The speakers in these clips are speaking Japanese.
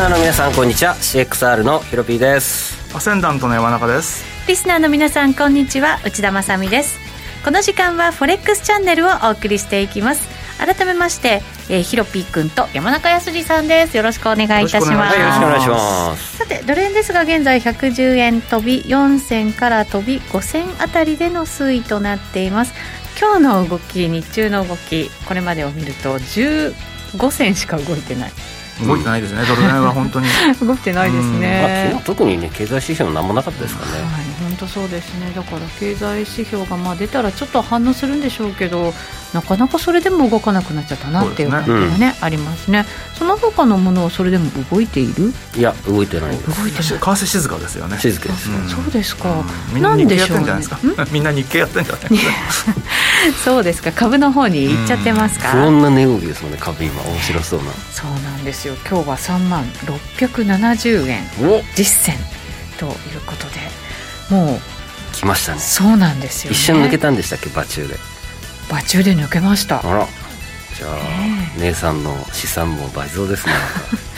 スナーの皆さんこんにちは。CXR のヒロピーです。アセンダントの山中です。リスナーの皆さんこんにちは。内田まさです。この時間はフォレックスチャンネルをお送りしていきます。改めまして、えー、ヒロピー君と山中康さんです。よろしくお願いいたします。よろしくお願いします。さてドル円ですが現在110円飛び4銭から飛び5銭あたりでの推移となっています。今日の動き日中の動きこれまでを見ると15銭しか動いてない動いてないですね、ドル円は本当に。動いてないですね、まあ、特にね経済指標も何もなかったですかね、はい、本当そうですね。だから経済指標がまあ出たらちょっと反応するんでしょうけどなかなかそれでも動かなくなっちゃったなっていう感じがね、ねうん、ありますね。その他のものはそれでも動いている？いや動いてない。動いてない。為替静かですよね。静かです、うん、そうですか、うん、みんな日経やってんじゃないですか。みんな日経やってんじゃないそうですか。株の方に行っちゃってますか、そんな値動きですもんね。株今面白そうな。そうなんですよ。今日は3万670円実践。ということでもう来ましたね。そうなんですよ、ね、一瞬抜けたんでしたっけ？場中で場中で抜けました。あら。じゃあ、え。ー、姉さんの資産も倍増ですね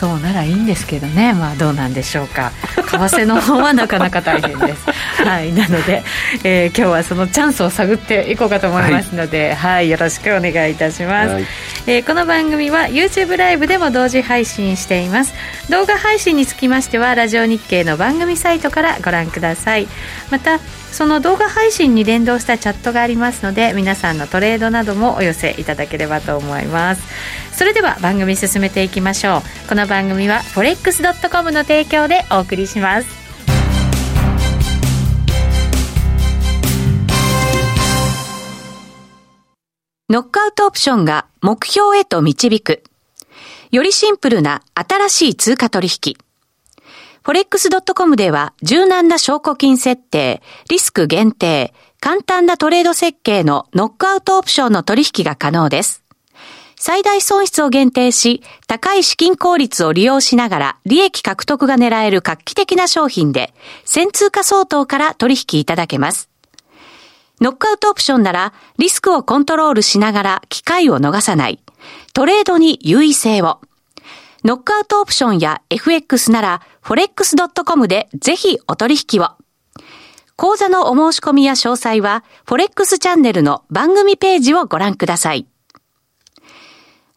そうならいいんですけどね。まあどうなんでしょうか。為替の方はなかなか大変です。はい。なので、えー、今日はそのチャンスを探っていこうかと思いますので、はい、はい、よろしくお願いいたします、はい、えー、この番組は YouTube ライブでも同時配信しています。動画配信につきましてはラジオ日経の番組サイトからご覧ください。またその動画配信に連動したチャットがありますので皆さんのトレードなどもお寄せいただければと思いますそれでは番組進めていきましょうこの番組は forex.com の提供でお送りしますノックアウトオプションが目標へと導く。よりシンプルな新しい通貨取引。forex.com では柔軟な証拠金設定、リスク限定、簡単なトレード設計のノックアウトオプションの取引が可能です。最大損失を限定し、高い資金効率を利用しながら利益獲得が狙える画期的な商品で、1000通貨相当から取引いただけます。ノックアウトオプションならリスクをコントロールしながら機会を逃さない。トレードに優位性を。ノックアウトオプションや FX なら forex.com でぜひお取引を。講座のお申し込みや詳細は forex チャンネルの番組ページをご覧ください。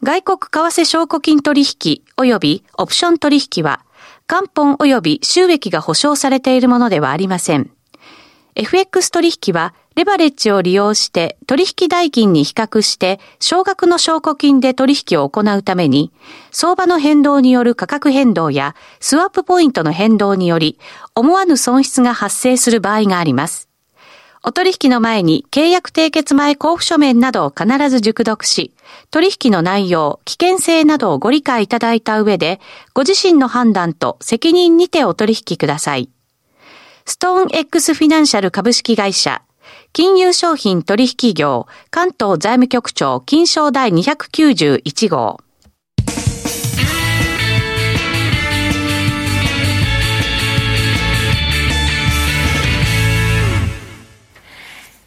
外国為替証拠金取引及びオプション取引は元本及び収益が保証されているものではありません。FX 取引はレバレッジを利用して取引代金に比較して少額の証拠金で取引を行うために相場の変動による価格変動やスワップポイントの変動により思わぬ損失が発生する場合があります。お取引の前に契約締結前交付書面などを必ず熟読し、取引の内容、危険性などをご理解いただいた上で、ご自身の判断と責任にてお取引ください。ストーン X フィナンシャル株式会社、金融商品取引業関東財務局長金商第291号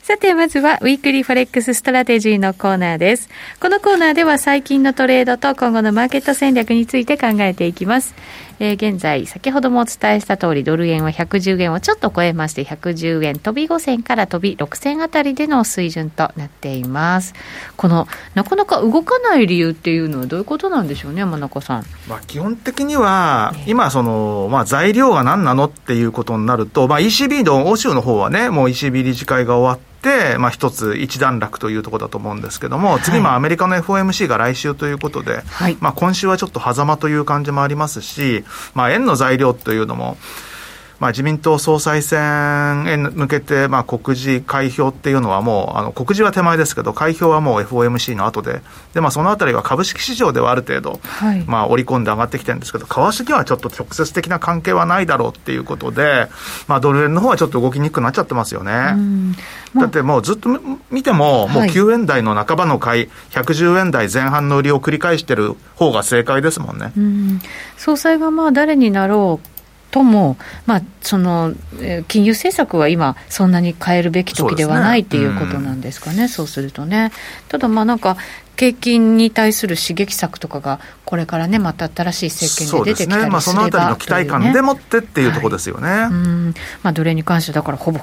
さて、まずは、ウィークリーフォレックスストラテジーのコーナーです。このコーナーでは、最近のトレードと今後のマーケット戦略について考えていきます。えー、現在、先ほどもお伝えした通り、ドル円は110円をちょっと超えまして、110円飛び5銭から飛び6銭あたりでの水準となっています。この、なかなか動かない理由っていうのはどういうことなんでしょうね、山中さん。まあ、基本的には、今、その、まあ、材料が何なのっていうことになると、まあ、ECB の欧州の方はね、もう ECB 理事会が終わって、まあ、一つ一段落というところだと思うんですけども、次、まあ、アメリカの FOMC が来週ということで、はい、まあ、今週はちょっと狭間という感じもありますし、まあ、円の材料というのも、まあ、自民党総裁選へ向けて、まあ、告示、開票っていうのはもう、あの告示は手前ですけど、開票はもう FOMC の後で、でまあ、そのあたりは株式市場ではある程度、はい、まあ、織り込んで上がってきてるんですけど、為替にはちょっと直接的な関係はないだろうっていうことで、まあ、ドル円の方はちょっと動きにくくなっちゃってますよね。だってもうずっと見ても、もう9円台の半ばの買い、110円台前半の売りを繰り返してる方が正解ですもんね。ん。総裁がまあ誰になろうとも、まあ、その金融政策は今、そんなに変えるべき時ではないっていうことなんですかね、そう、ね,、するとね。ただ、まあなんか、景気に対する刺激策とかが、これからね、また新しい政権で出てきたりすれば、ね、まあ、そのあたりの期待感でもってっていうところですよね。はい、うんまあ、奴隷に関してだからほぼ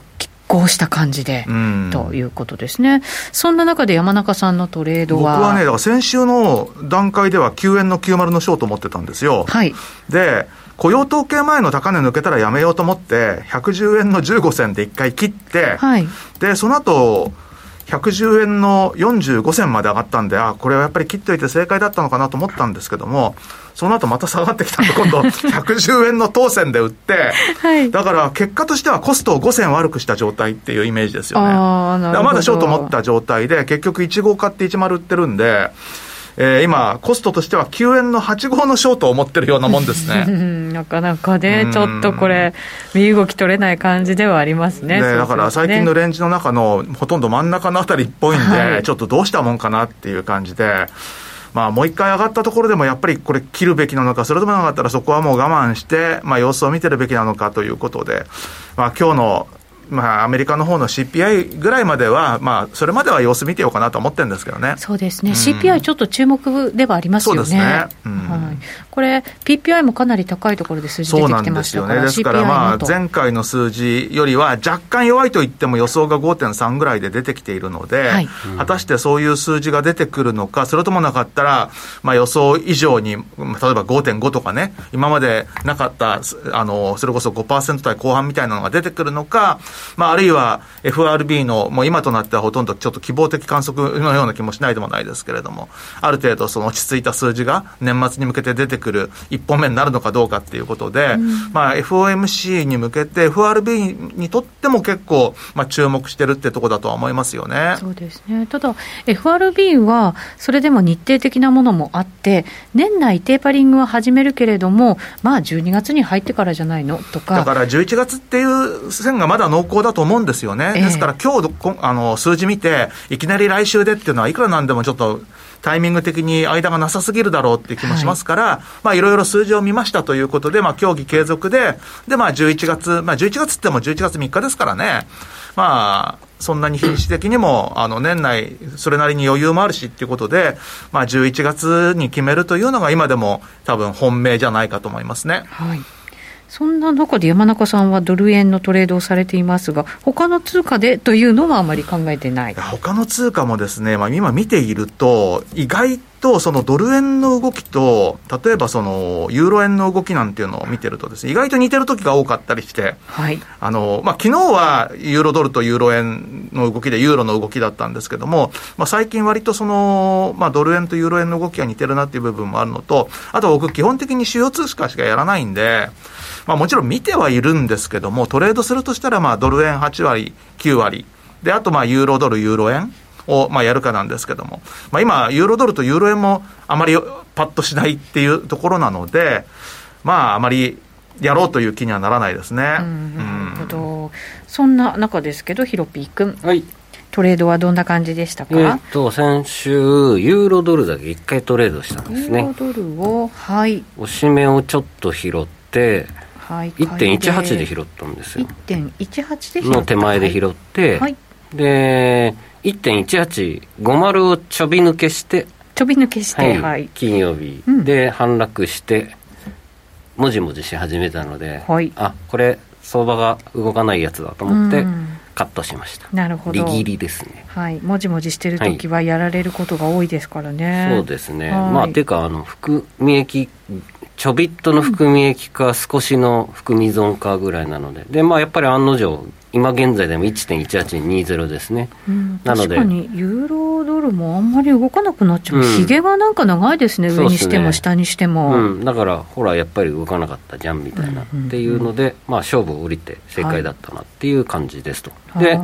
こうした感じで、ということですね。そんな中で山中さんのトレードは僕はね、だから先週の段階では9円の90のショート持ってたんですよ。はい。で、雇用統計前の高値抜けたらやめようと思って、110円の15銭で一回切って、はい、で、その後、110円の45銭まで上がったんで、あ、これはやっぱり切っておいて正解だったのかなと思ったんですけども、その後また下がってきたんで、今度 110円の当選で売って、はい、だから結果としてはコストを5銭悪くした状態っていうイメージですよね。まだショート持った状態で、結局1号買って10売ってるんで、えー、今、コストとしては9円の8号のショートを持ってるようなもんですね。なかなかね、ちょっとこれ、身動き取れない感じではありますね。だから最近のレンジの中のほとんど真ん中のあたりっぽいんで、はい、ちょっとどうしたもんかなっていう感じで。まあ、もう一回上がったところでも、やっぱりこれ、切るべきなのか、それともなかったら、そこはもう我慢して、まあ、様子を見てるべきなのかということで、まあ、今日のまあ、アメリカの方の CPI ぐらいまでは、まあ、それまでは様子見てようかなと思ってるんですけどね。そうですね。うん、CPI ちょっと注目ではありますよね。そうですね。うん、はい。これ、PPI もかなり高いところで数字出てきてましたからそうなんですよね。ですから、まあ、前回の数字よりは若干弱いと言っても予想が5.3ぐらいで出てきているので、はい、果たしてそういう数字が出てくるのか、それともなかったら、まあ、予想以上に、例えば5.5とかね、今までなかった、あの、それこそ5%台後半みたいなのが出てくるのか、まあ、あるいは FRB の、もう今となってはほとんどちょっと希望的観測のような気もしないでもないですけれども、ある程度その落ち着いた数字が年末に向けて出てくる一本目になるのかどうかっていうことで、うん、まあ FOMC に向けて FRB にとっても結構、まあ注目してるってとこだとは思いますよね。そうですね。ただ FRB はそれでも日程的なものもあって、年内テーパリングは始めるけれども、まあ12月に入ってからじゃないのとか。だから11月っていう線がまだ濃厚だと思うんですよね。ですから今日あの数字見て、いきなり来週でっていうのはいくらなんでもちょっとタイミング的に間がなさすぎるだろうっていう気もしますから、はい、まあいろいろ数字を見ましたということで、まあ協議継続で、でまあ11月、まあ11月っても11月3日ですからね、まあ、そんなに品種的にも、あの、年内、それなりに余裕もあるしっていうことで、まあ、11月に決めるというのが今でも多分本命じゃないかと思いますね。はい。そんな中で山中さんはドル円のトレードをされていますが、他の通貨でというのはあまり考えてない。他の通貨もですね、まあ、今見ていると、意外とそのドル円の動きと、例えばそのユーロ円の動きなんていうのを見てるとですね、意外と似てる時が多かったりして、はい、あの、まあ、昨日はユーロドルとユーロ円の動きでユーロの動きだったんですけども、まあ、最近割とその、まあ、ドル円とユーロ円の動きが似てるなっていう部分もあるのと、あと僕基本的に主要通貨しかやらないんで、まあ、もちろん見てはいるんですけども、トレードするとしたら、まあ、ドル円8割、9割、で、あと、まあ、ユーロドル、ユーロ円を、まあ、やるかなんですけども、まあ、今、ユーロドルとユーロ円もあまりパッとしないっていうところなので、まあ、あまりやろうという気にはならないですね。うん、なるほど。そんな中ですけど、ヒロピー君。はい。トレードはどんな感じでしたか、えっと、先週、ユーロドルだけ1回トレードしたんですね。ユーロドルを、はい。おしめをちょっと拾って、はい、1.18で拾ったんですよ1.18での手前で拾って、はい、で1.1850をちょび抜けしてちょび抜けして、はい、金曜日。で反落して、もじもじし始めたので、はい、あこれ相場が動かないやつだと思って、カットしました。なるほど。ギリですね。はい。もじもじしてる時はやられることが多いですからね、そうですね、まあていうかあの含み益ちょびっとの含み益か、少しの含み損かぐらいなので、でまあ、やっぱり案の定、今現在でも1.1820ですね、うん、なので。確かにユーロドルもあんまり動かなくなっちゃう、ひ、げ、がなんか長いですね、上にしても下にしても、うん、だから、ほら、やっぱり動かなかったじゃんみたいな、っていうので、まあ、勝負を降りて正解だったなっていう感じですと。はい、で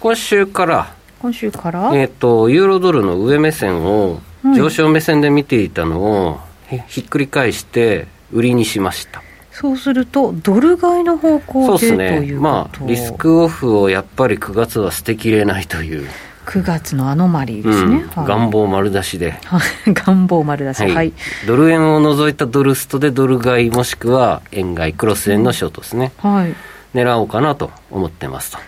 今週から今週から？えっ、ー、とユーロドルの上目線を上昇目線で見ていたのを、ひっくり返して売りにしましたそうするとドル買いの方向でそうですね。まあリスクオフをやっぱり9月は捨てきれないという。9月のアノマリーですね、うん。はい、願望丸出しで。願望丸出し、はい、はい、ドル円を除いたドルストでドル買いもしくは円買いクロス円のショートですね、はい、狙おうかなと思ってますと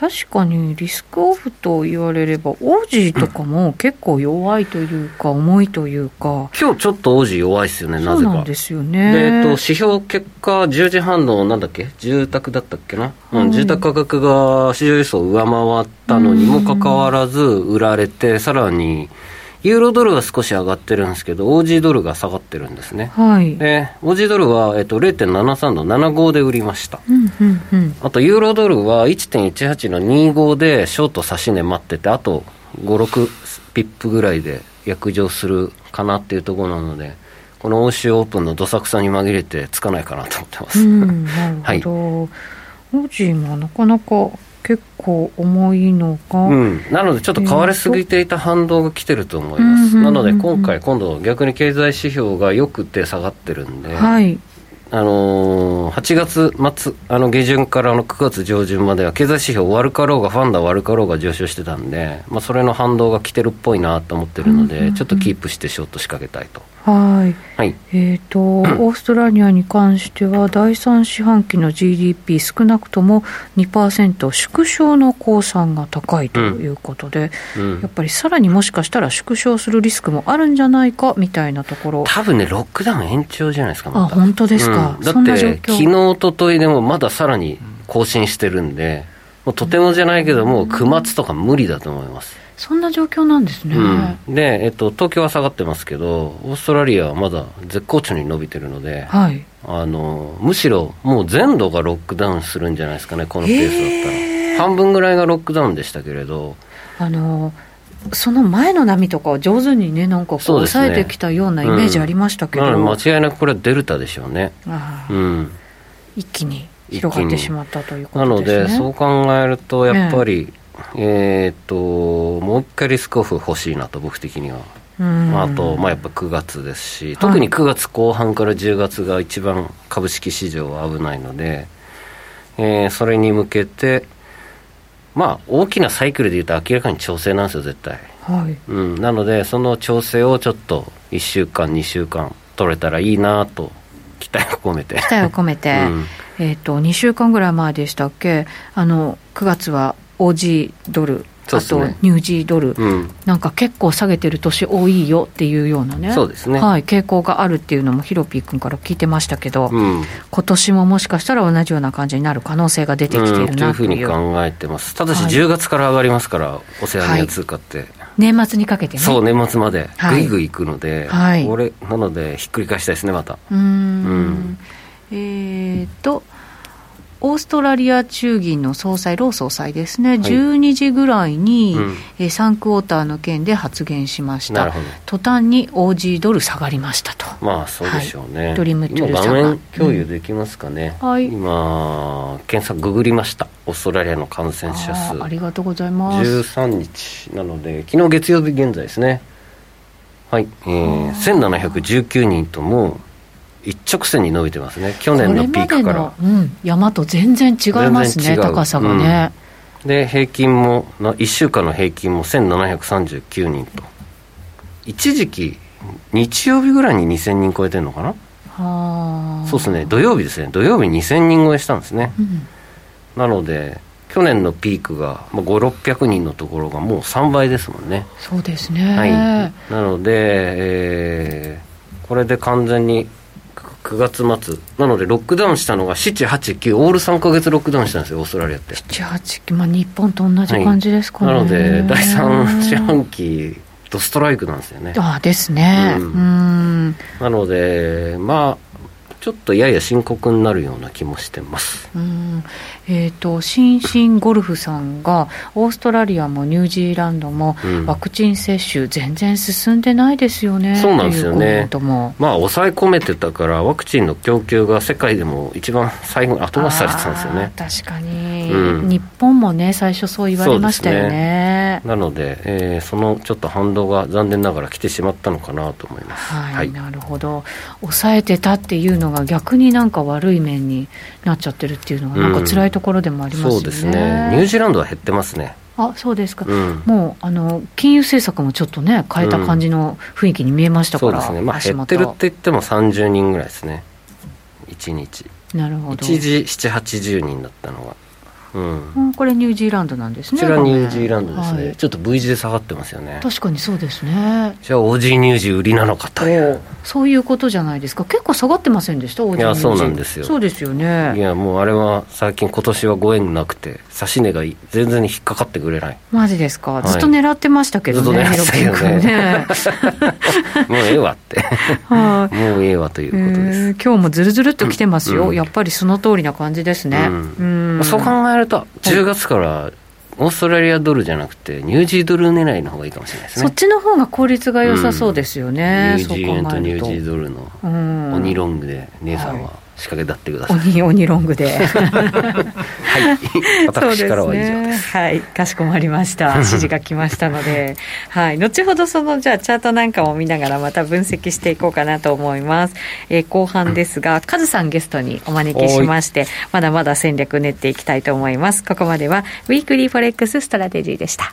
確かにリスクオフと言われれば、オージーとかも結構弱いというか、重いというか、今日ちょっとオージー弱いですよね、なぜか。ですよね。でえっと、指標結果、10時半のなんだっけ、住宅だったっけな、うんはい住宅価格が市場予想を上回ったのにもかかわらず、売られて、さらに、ユーロドルは少し上がってるんですけど、オージードルが下がってるんですね。はい。で、オージードルは、えっと、0.73の75で売りました。うんうんうん。あと、ユーロドルは1.18の25でショート差し値待ってて、あと5、6ピップぐらいで約定するかなっていうところなので、この欧州オープンのどさくさに紛れてつかないかなと思ってます。うん、なるほど。オージーもなかなか結構重いのが、うん、なので、ちょっと買われすぎていた反動が来てると思います。うんなので、今回、今度、逆に経済指標が良くて下がってるんで、はい。あのー8月末、あの下旬からの9月上旬までは、経済指標悪かろうが、ファンダ悪かろうが上昇してたんで、まあ、それの反動が来てるっぽいなと思ってるので、ちょっとキープしてショート仕掛けたいと。はい。はい。えー、と オーストラリアに関しては、第3四半期の GDP、少なくとも2%縮小の公算が高いということで、うんやっぱりさらにもしかしたら縮小するリスクもあるんじゃないかみたいなところ、多分ね、ロックダウン延長じゃないですか、まあた。本当ですか、うんだそんな状って、昨日、況。一昨日でもまださらに更新してるんで、もうとてもじゃないけども、9月とか無理だと思います。そんな状況なんですね。うん、で、えっと、東京は下がってますけど、オーストラリアはまだ絶好調に伸びてるので、はい。あのむしろもう全土がロックダウンするんじゃないですかね、このペースだったら。半分ぐらいがロックダウンでしたけれど、あのその前の波とかを上手にね、なんか抑えてきたようなイメージありましたけど、なので間違いなくこれはデルタでしょうね。うん、一気に広がってしまったというこなのとですね。で、そう考えると、やっぱり、えーっと、もう一回リスクオフ欲しいなと、僕的には。うんあと、まあ、やっぱ9月ですし、特に9月後半から10月が一番株式市場は危ないので、えーそれに向けて、まあ、大きなサイクルでいうと明らかに調整なんですよ、絶対。はい。うん、なので、その調整をちょっと1週間、2週間取れたらいいなと、期待を込めて。期待を込めて、うんえっ、と、2週間ぐらい前でしたっけ、あの、9月は OG ドル、あとニュージードル、うん、なんか結構下げてる年多いよっていうようなね、そうですね。はい、傾向があるっていうのもヒロピー君から聞いてましたけど、うん。今年ももしかしたら同じような感じになる可能性が出てきているうんという。なという,、ふうに考えてます。ただしはい。10月から上がりますから、オセアニア通貨って。年末にかけてね。そう、年末まで。はい。ぐいぐい行くので、はい。これ、なので、ひっくり返したいですね、また。うーん。うん。えーっと、オーストラリア中銀の総裁、ロー総裁ですね、い12時ぐらいに、うんえー3クォーターの件で発言しました途端に OG ドル下がりましたと。まあ、そうでしょうね。はい今、画面共有できますかね。うんはい今、検索ググりました。オーストラリアの感染者数ありがとうございます。13日なので、昨日月曜日現在ですね。はい。えー、1719人とも、一直線に伸びてますね。去年のピークから。うん、山と全然違いますね、高さがね。で平均もな1週間の平均も1739人と。一時期日曜日ぐらいに2000人超えてるのかな？はあ。そうですね。土曜日ですね。土曜日2000人超えしたんですね。うん。なので去年のピークが5600人のところがもう3倍ですもんね。そうですね。はい。なので、えーこれで完全に9月末なのでロックダウンしたのが789オール3か月ロックダウンしたんですよオーストラリアって7、8、まあ、日本と同じ感じですかね。なので、第3四半期、ドストライクなんですよね。あですね。ううんん。なので、まあ、ちょっとやや深刻になるような気もしてます。うん。えー、と新進ゴルフさんがオーストラリアもニュージーランドもうん。ワクチン接種全然進んでないですよね、そうなんですよね。まあ、抑え込めてたから、ワクチンの供給が世界でも一番最後に後回しされてたんですよね。確かに、うん。日本もね最初そう言われましたよね。なので、えーそのちょっと反動が残念ながら来てしまったのかなと思います。はい、なるほど。抑えてたっていうのが逆になんか悪い面になっちゃってるっていうのがなんか辛いところでもありますよね、そうですね。ニュージーランドは減ってますね。あそうですか、うんもうあの金融政策もちょっとね変えた感じの雰囲気に見えましたから、そうですね。まあ、減ってるって言っても30人ぐらいですね。1日。なるほど一時7、80人だったのが。うん、これニュージーランドなんですねこちらニュージーランドですね、はい。ちょっと V 字で下がってますよね。確かにそうですね。じゃあ OG ニュージー売りなのかと。いうそういうことじゃないですか。結構下がってませんでした？いやそうなんですよ。そうですよね。いやもうあれは最近今年はご縁なくて指値が全然引っかかってくれない。マジですか、い。ずっと狙ってましたけどねずっと狙ってたけどね。もうええわって。はい。もうええわということです、えー今日もずるずるっと来てますよ、うん。やっぱりその通りな感じですね、うん。うん。そう考えると10月からオーストラリアドルじゃなくてニュージードル狙いの方がいいかもしれないですね。そっちの方が効率が良さそうですよね、ニュージー円とニュージールドルのうん。鬼ロングで姉さんは仕掛け立ってください、鬼鬼ロングで。はい。私からは以上です。ね、はい。かしこまりました。指示が来ましたので。はい。後ほどそのじゃあチャートなんかも見ながらまた分析していこうかなと思います、えー後半ですがカズさんゲストにお招きしましてまだまだ戦略練っていきたいと思います。ここまではウィークリーフォレックスストラテジーでした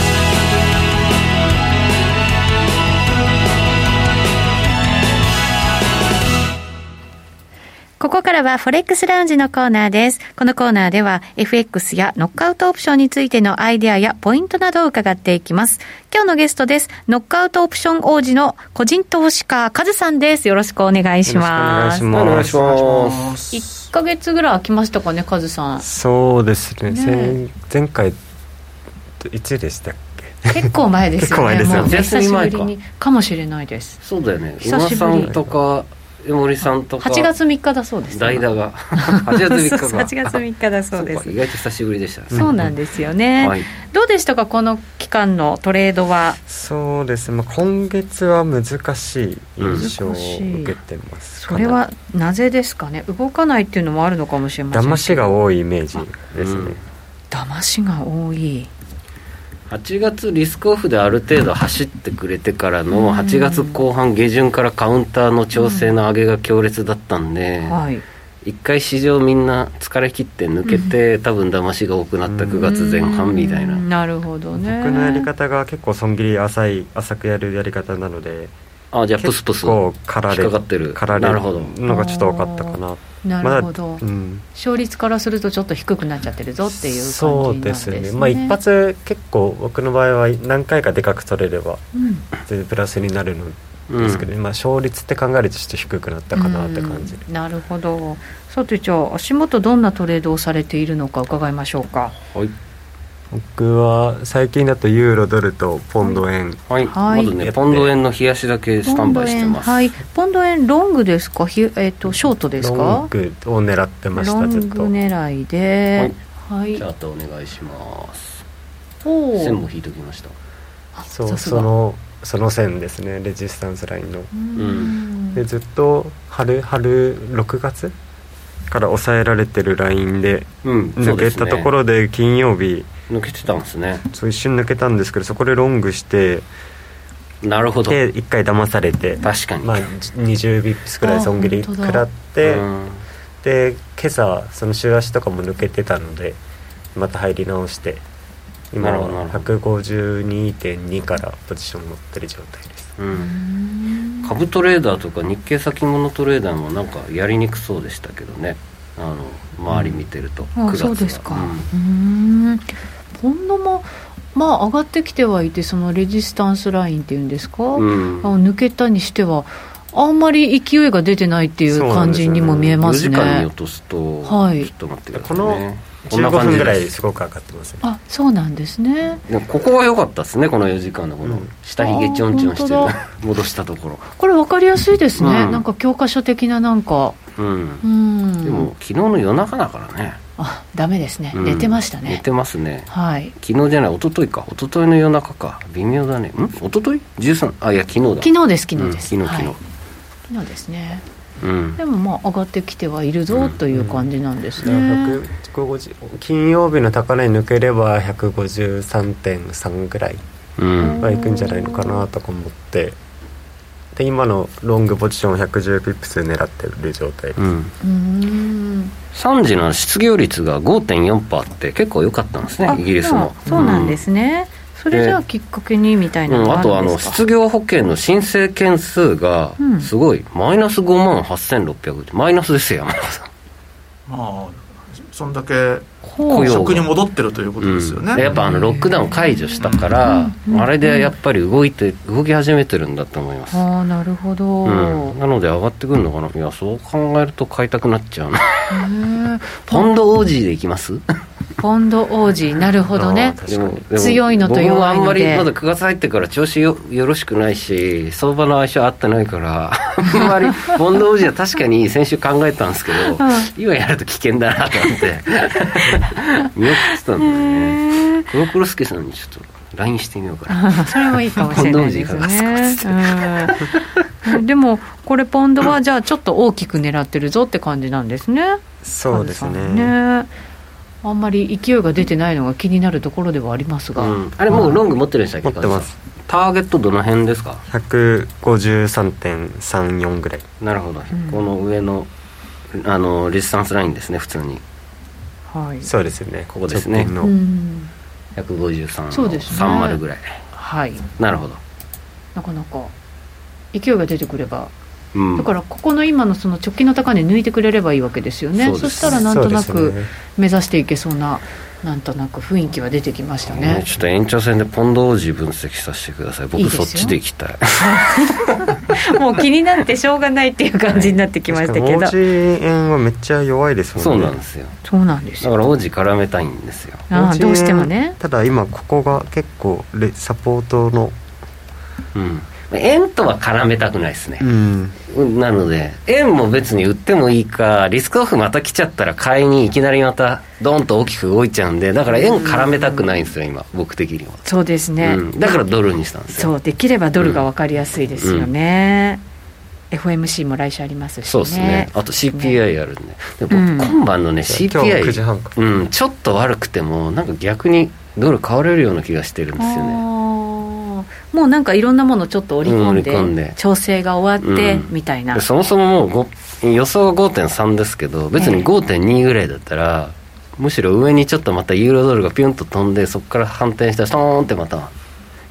ここからはフォレックスラウンジのコーナーです。このコーナーでは FX やノックアウトオプションについてのアイデアやポイントなどを伺っていきます。今日のゲストです。ノックアウトオプション王子の個人投資家、カズさんです。よろしくお願いします。お願いします1ヶ月ぐらい空きましたかね、カズさん。そうですねね前前回いつでしたっけ？結構前ですよね。結構前ですよ久しぶりに。かもしれないです。そうだよね久しぶりとか江森さんとか。8月3 日だそうです。代打が。8月3日か。8月3日だそうです。か意。外と久しぶりでしたね。そうなんですよね。はい。どうでしたか、この期間のトレードは？そうですね、まあ、今月は難しい印象を受けてます。それはなぜですかね？動かないっていうのもあるのかもしれません騙しが多いイメージですね、騙しが多い8月リスクオフである程度走ってくれてからのうん。8月後半下旬からカウンターの調整の上げが強烈だったんで、はい。一回市場みんな疲れ切って抜けて、多分騙しが多くなった9月前半みたいな、うん。なるほどね。僕のやり方が結構損切り浅い浅くやるやり方なのであじゃあプスプス。結構駆られ引っかかってる。駆られなるほどのがちょっと多かったかななるほど、まだうん。勝率からするとちょっと低くなっちゃってるぞっていう感じそうなんですね。ですね。まあ一発結構僕の場合は何回かでかく取れればうん。全然プラスになるのですけど、まあ勝率って考えるとちょっと低くなったかなって感じ。でうん。なるほど。さてじゃあ足元どんなトレードをされているのか伺いましょうか。はい、僕は最近だとユーロドルとポンド円、はい。はい。まずねポンド円の冷やしだけスタンバイしてます、はい。ポンド円ロングですか？ひえっ、とショートですロかングを狙ってましたずっと。狙いで。はい、チャートお願いします。おー。線も引いておきました。あそうそのその線ですねレジスタンスラインの。うん。でずっと春春6月？から抑えられてるラインでうんそう抜ですね。けたところで金曜日抜けてたんですね。そう一瞬抜けたんですけどそこでロングしてなるほど。で1回騙されて確かに。まあ、20ビップスくらい損切り食らってうん。で今朝その週足とかも抜けてたのでまた入り直して今なるほどなはるほど。152.2からポジション持ってる状態です。うん。株トレーダーとか日経先物トレーダーもなんかやりにくそうでしたけどね。あの周り見てると、9あ月は。そうですか。うんうんポンドもまあ上がってきてはいてそのレジスタンスラインっていうんですか、うん。あ抜けたにしてはあんまり勢いが出てないっていう感じにも見えま4すね。時間に落とすと、はい。ちょっと待ってくださいこのねこんな15感じ分ぐらいですすごく上がってますね。あそうなんですね。ここは良かったですねこの4時間のこの。うん。下ひげちょんちょんして 戻したところ。これ分かりやすいですね、うん。なんか教科書的ななんか。うん。うん。でも昨日の夜中だからね、あダメですね、うん。寝てましたね。寝てますね。はい。昨日じゃない一昨日か。一昨日の夜中か。微妙だね。ん？一昨日13あいや昨日だ。昨日です昨日です、うん昨日はい。昨日。ですね。うん。でもまあ上がってきてはいるぞという感じなんですね、100 150金曜日の高値抜ければ153.3ぐらいうん。はいくんじゃないのかなとか思ってで今のロングポジション110ピップス狙ってる状態。です、うん。うーん。3時の失業率が5.4%って結構良かったんですねあイギリスのそうなんですね、それじゃあきっかけにみたいなうん、ああとあの失業保険の申請件数がうん。すごい、マイナス5万8600ってマイナスですよ山中さん。まあそんだけ職に戻ってるということですよね、うん。でやっぱあのロックダウン解除したから、うん。あれでやっぱり動いて動き始めてるんだと思います、ああなるほど、うん、なので上がってくるのかな。いやそう考えると買いたくなっちゃうなポンドオージーでいきます？ポンド王子。なるほどね。強いのと弱いので。僕もあんまりまだ9月入ってから調子よよろしくないし相場の相性合ってないからあんまりポンドオージーは確かに先週考えたんですけど、今やると危険だなと思って。見送ってたんだよね。黒黒助さんにちょっと LINE してみようかな。それはいいかもしれないですポンド王子いかがねでもこれポンドは じゃあちょっと大きく狙ってるぞって感じなんですね。そうですね。あんまり勢いが出てないのが気になるところではありますが、うん。あれもうロング持ってるんでしたっけ持ってます。ターゲットどの辺ですか？153.34ぐらい。なるほど、ん。この上のあのレジスタンスラインですね普通に。はい。そうですよね。ここですね。の、うん。153のそうですね。30ぐらい、はい。なるほど、なかなか勢いが出てくれば。うん、だからここの今のその直近の高値抜いてくれればいいわけですよね。そそしたらなんとなく目指していけそうななんとなく雰囲気は出てきましたね。ねちょっと延長戦でポンド王子分析させてください。僕そっちで行きたい。もう気になってしょうがないっていう感じになってきましたけど。確かに王子円はめっちゃ弱いですもんね。そうなんですよ。そうなんですよ。だから王子絡めたいんですよ。あどうしてもね。ただ今ここが結構レサポートのうん円とは絡めたくないですね。う、ん。なので円も別に売ってもいいかリスクオフまた来ちゃったら買いにいきなりまたドンと大きく動いちゃうんでだから円絡めたくないんですよ今僕的には、そうですね、うん、だからドルにしたんですよ。そうできればドルが分かりやすいですよね、FOMC も来週ありますしね。そうですね。あと CPI あるんで。でうん。僕今晩のね今日9時 CPI 半か。うんちょっと悪くてもなんか逆にドル買われるような気がしてるんですよねもうなんかいろんなものちょっと織り込んで,、うんで。調整が終わって、うん。みたいな。でそもそももうご予想は5.3ですけど別に5.2ぐらいだったら、むしろ上にちょっとまたユーロドルがピュンと飛んでそこから反転したらストーンってまた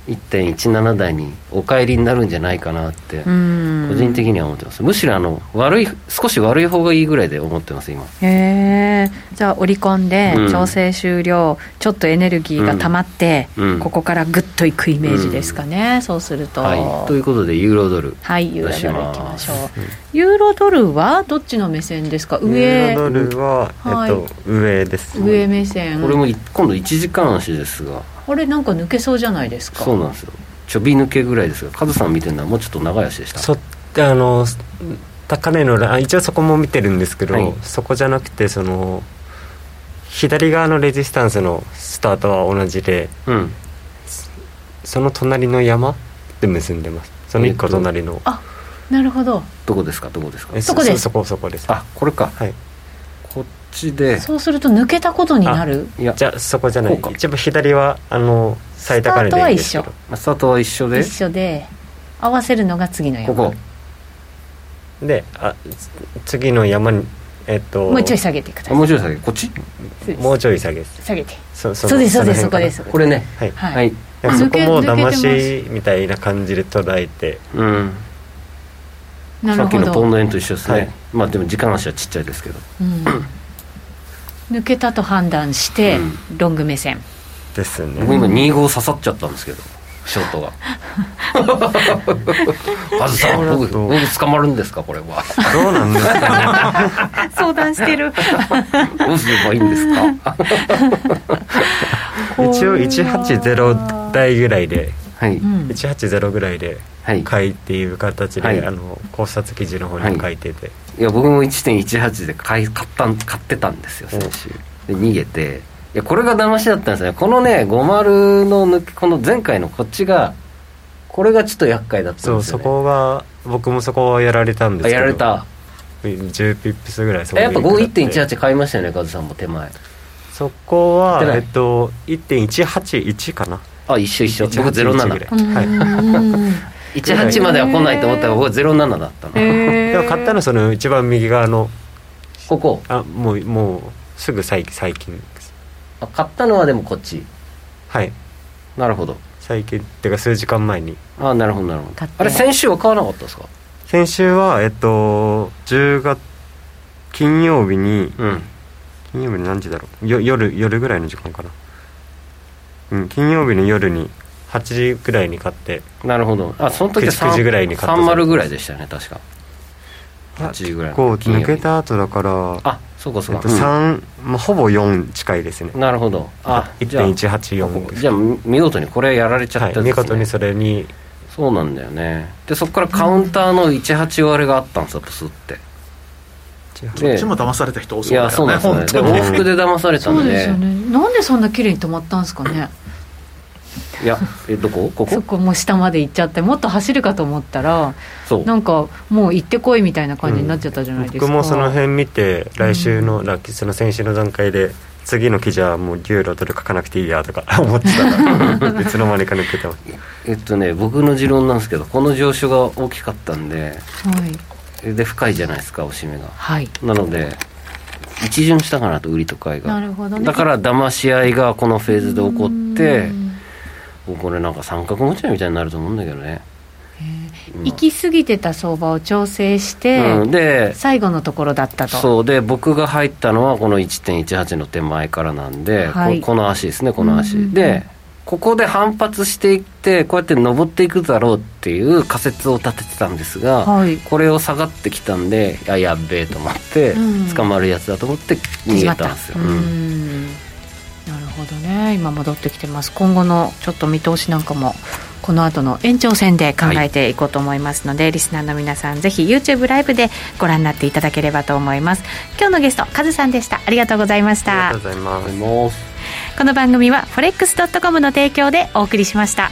1.17台にお帰りになるんじゃないかなってうん。個人的には思ってます、むしろあの悪い少し悪い方がいいぐらいで思ってます今。へえじゃあ織り込んでうん。調整終了、ちょっとエネルギーが溜まって、うん。ここからグッといくイメージですかね、そうすると。はい。ということでユーロドルはいユーロドルいきましょう。ユーロドルはどっちの目線ですか？ユ上ーロドルは、はいえっと、上です上目線。これもい今度1時間足ですがこれなんか抜けそうじゃないですか。そうなんですよ。ちょび抜けぐらいですがカズさん見てるのはもうちょっと長い足でした。そあの高値のライン一応そこも見てるんですけど、はい。そこじゃなくてその左側のレジスタンスのスタートは同じでうん。その隣の山で結んでます。その一個隣の、あなるほど。どこですか？どこですか？えそこです。そこそこです。あこれか。はいちで。そうすると抜けたことになる。いや。じゃあそこじゃない。一番左はあの最高値でいいんですけど。スタートは一緒で。一緒で合わせるのが次の山。ここ。であつ次の山にえっともうちょい下げてください。あもうちょい下げ。こっち？そうです。もうちょい下げです。下げて。そそうですそうですそこです。これね。はい、はい。そこも騙しみたいな感じで捉えて。うん。さなるほっきのポンドど、円と一緒ですね、はい。まあでも時間足はちっちゃいですけど。うん、抜けたと判断して、うロング目線。ですね。僕今25刺さっちゃったんですけどショートが。カズさん僕僕捕まるんですかこれは。どうなんですかね。相談してる。どうすればいいんですか？一応180台ぐらいで。はい、うん。180ぐらいではい。買いっていう形で、はい。あの考察記事の方に書いてて、いや僕も1.18で買い買ったん買ってたんですよ先週。で逃げて。いやこれが騙しだったんですね。このね50の抜けこの前回のこっちがこれがちょっと厄介だったんそうそですよ、ね、こが僕もそこはやられたんですあけど。やられた。10ピップスぐらいそえやっぱこに食らって。1.18買いましたよねカズさんも。手前。そこはえっと1.181かな。あ一緒一緒。僕181ぐらい。07はい。うん18までは来ないと思ったら僕は07だったのへー。でも買ったのその一番右側のここ？あもうもうすぐ最最近。ですあ買ったのはでもこっち。はい。なるほど。最近っていうか数時間前に。あなるほどなるほど。あれ先週は買わなかったですか？先週はえっと10月金曜日にうん。金曜日の何時だろう？よ夜夜ぐらいの時間かな。うん金曜日の夜に8時ぐらいに買って。なるほど。あその時は9時ぐらいに買った30ぐらいでしたよね確か。8時ぐらいのこう抜けた後だからあそうかそえっとうか、うん。3まあ、ほぼ4近いですね。なるほど。あじゃあ1.184じゃあ見事にこれやられちゃはいったんですね、見事にそれに。そうなんだよね。でそこからカウンターの18割があったんですよプスって。そっちも騙された人多いそうだよね。やそうなんですよね。で本当に往復で騙されたそうんでですよね。なんでそんな綺麗に止まったんですかねいやえどこ？ここ？そこもう下まで行っちゃってもっと走るかと思ったらそう。なんかもう行ってこいみたいな感じになっちゃったじゃないですか、僕もその辺見て来週の、ラその先週の段階で次の記事はもうユーロドル書かなくていいやとか思ってた。らいつの間にか抜けてますえっとね僕の持論なんですけどこの上昇が大きかったんではい、で深いじゃないですかおしめが。はい、なので一巡したかなと売りと買いが。なるほどね。だから騙し合いがこのフェーズで起こってうんこれなんか三角持ち合いみたいになると思うんだけどね、行き過ぎてた相場を調整して、うん、で最後のところだったと。そう。で僕が入ったのはこの1.18の手前からなんで、はい。ここの足ですねこの足、うんうんうん。でここで反発していってこうやって登っていくだろうっていう仮説を立ててたんですが、はい。これを下がってきたんであやっべえと思って、うん。捕まるやつだと思って逃げたんですよ、ほどね。今戻ってきてます。今後のちょっと見通しなんかもこの後の延長戦で考えていこうと思いますので、リスナーの皆さんぜひ YouTube ライブでご覧になっていただければと思います。今日のゲストカズさんでした。ありがとうございました。ありがとうございます。この番組は forex.com の提供でお送りしました